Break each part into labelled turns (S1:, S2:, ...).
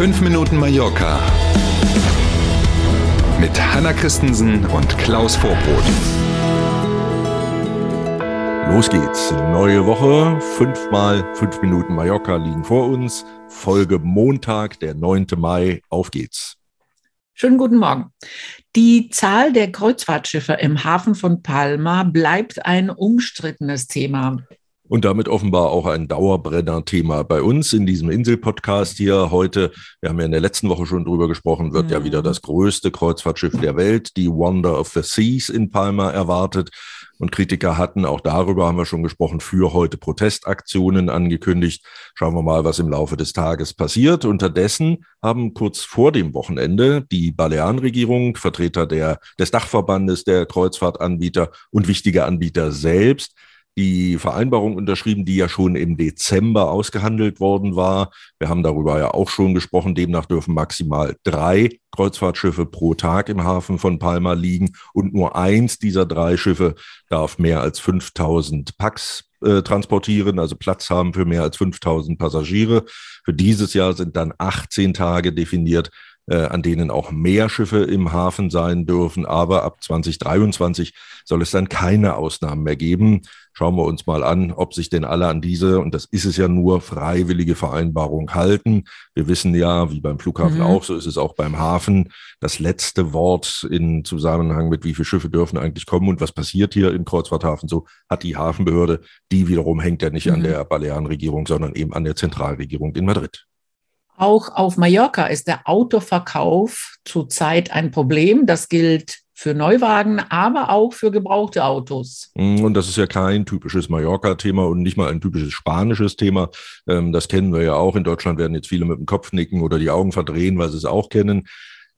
S1: 5 Minuten Mallorca mit Hanna Christensen und Klaus Vorbrot.
S2: Los geht's. Neue Woche. Fünfmal fünf Minuten Mallorca liegen vor uns. Folge Montag, der 9. Mai. Auf geht's.
S3: Schönen guten Morgen. Die Zahl der Kreuzfahrtschiffe im Hafen von Palma bleibt ein umstrittenes Thema
S2: und damit offenbar auch ein Dauerbrenner-Thema bei uns in diesem Insel-Podcast hier heute. Wir haben ja in der letzten Woche schon drüber gesprochen, wird mhm. ja wieder das größte Kreuzfahrtschiff der Welt, die Wonder of the Seas in Palma erwartet. Und Kritiker hatten, auch darüber haben wir schon gesprochen, für heute Protestaktionen angekündigt. Schauen wir mal, was im Laufe des Tages passiert. Unterdessen haben kurz vor dem Wochenende die Balearenregierung, Vertreter der, des Dachverbandes der Kreuzfahrtanbieter und wichtige Anbieter selbst die Vereinbarung unterschrieben, die ja schon im Dezember ausgehandelt worden war. Wir haben darüber ja auch schon gesprochen. Demnach dürfen maximal drei Kreuzfahrtschiffe pro Tag im Hafen von Palma liegen und nur eins dieser drei Schiffe darf mehr als 5000 Packs äh, transportieren, also Platz haben für mehr als 5000 Passagiere. Für dieses Jahr sind dann 18 Tage definiert, an denen auch mehr Schiffe im Hafen sein dürfen. Aber ab 2023 soll es dann keine Ausnahmen mehr geben. Schauen wir uns mal an, ob sich denn alle an diese, und das ist es ja nur, freiwillige Vereinbarung halten. Wir wissen ja, wie beim Flughafen mhm. auch, so ist es auch beim Hafen, das letzte Wort in Zusammenhang mit, wie viele Schiffe dürfen eigentlich kommen und was passiert hier im Kreuzfahrthafen, so hat die Hafenbehörde. Die wiederum hängt ja nicht mhm. an der Balearenregierung, sondern eben an der Zentralregierung in Madrid.
S3: Auch auf Mallorca ist der Autoverkauf zurzeit ein Problem. Das gilt für Neuwagen, aber auch für gebrauchte Autos.
S2: Mm, und das ist ja kein typisches Mallorca-Thema und nicht mal ein typisches spanisches Thema. Ähm, das kennen wir ja auch. In Deutschland werden jetzt viele mit dem Kopf nicken oder die Augen verdrehen, weil sie es auch kennen.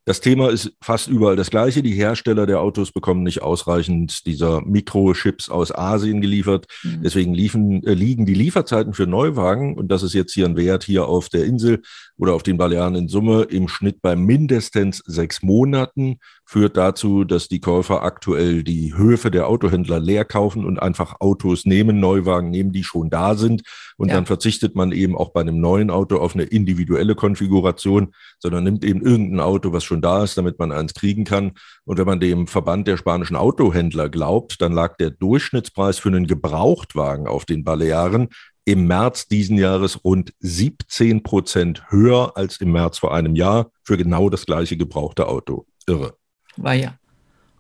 S2: Das Thema ist fast überall das gleiche. Die Hersteller der Autos bekommen nicht ausreichend dieser Mikrochips aus Asien geliefert. Mhm. Deswegen liefen, äh, liegen die Lieferzeiten für Neuwagen, und das ist jetzt hier ein Wert hier auf der Insel oder auf den Balearen in Summe, im Schnitt bei mindestens sechs Monaten führt dazu, dass die Käufer aktuell die Höfe der Autohändler leer kaufen und einfach Autos nehmen, Neuwagen nehmen, die schon da sind. Und ja. dann verzichtet man eben auch bei einem neuen Auto auf eine individuelle Konfiguration, sondern nimmt eben irgendein Auto, was schon da ist, damit man eins kriegen kann. Und wenn man dem Verband der spanischen Autohändler glaubt, dann lag der Durchschnittspreis für einen Gebrauchtwagen auf den Balearen im März diesen Jahres rund 17 Prozent höher als im März vor einem Jahr für genau das gleiche gebrauchte Auto. Irre.
S3: War ja.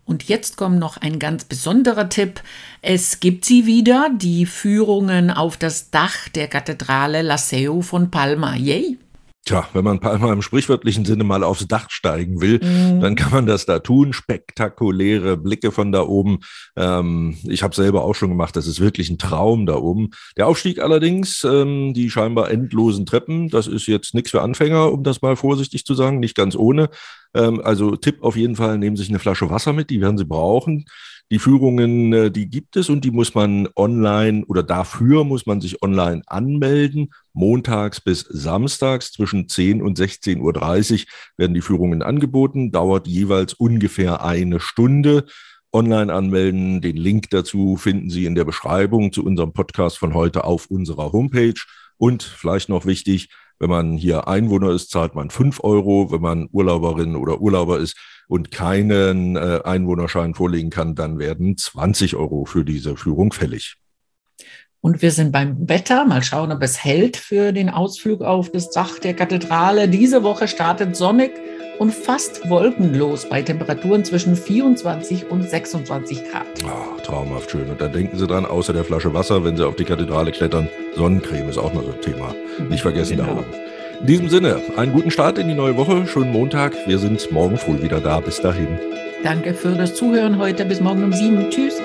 S3: Und jetzt kommt noch ein ganz besonderer Tipp. Es gibt sie wieder, die Führungen auf das Dach der Kathedrale Laseo von Palma. Yay!
S2: Tja, wenn man Palma im sprichwörtlichen Sinne mal aufs Dach steigen will, mhm. dann kann man das da tun. Spektakuläre Blicke von da oben. Ähm, ich habe selber auch schon gemacht. Das ist wirklich ein Traum da oben. Der Aufstieg allerdings, ähm, die scheinbar endlosen Treppen, das ist jetzt nichts für Anfänger, um das mal vorsichtig zu sagen, nicht ganz ohne. Ähm, also Tipp auf jeden Fall, nehmen Sie sich eine Flasche Wasser mit, die werden Sie brauchen. Die Führungen, äh, die gibt es und die muss man online oder dafür muss man sich online anmelden. Montags bis samstags zwischen 10 und 16.30 Uhr werden die Führungen angeboten, dauert jeweils ungefähr eine Stunde. Online anmelden, den Link dazu finden Sie in der Beschreibung zu unserem Podcast von heute auf unserer Homepage. Und vielleicht noch wichtig, wenn man hier Einwohner ist, zahlt man 5 Euro. Wenn man Urlauberin oder Urlauber ist, und keinen äh, Einwohnerschein vorlegen kann, dann werden 20 Euro für diese Führung fällig.
S3: Und wir sind beim Wetter. Mal schauen, ob es hält für den Ausflug auf das Dach der Kathedrale. Diese Woche startet sonnig und fast wolkenlos bei Temperaturen zwischen 24 und 26 Grad.
S2: Oh, traumhaft schön. Und da denken Sie dran, außer der Flasche Wasser, wenn Sie auf die Kathedrale klettern, Sonnencreme ist auch noch so ein Thema. Nicht vergessen genau. da oben. In diesem Sinne, einen guten Start in die neue Woche, schönen Montag. Wir sind morgen früh wieder da. Bis dahin.
S3: Danke für das Zuhören heute. Bis morgen um sieben. Tschüss.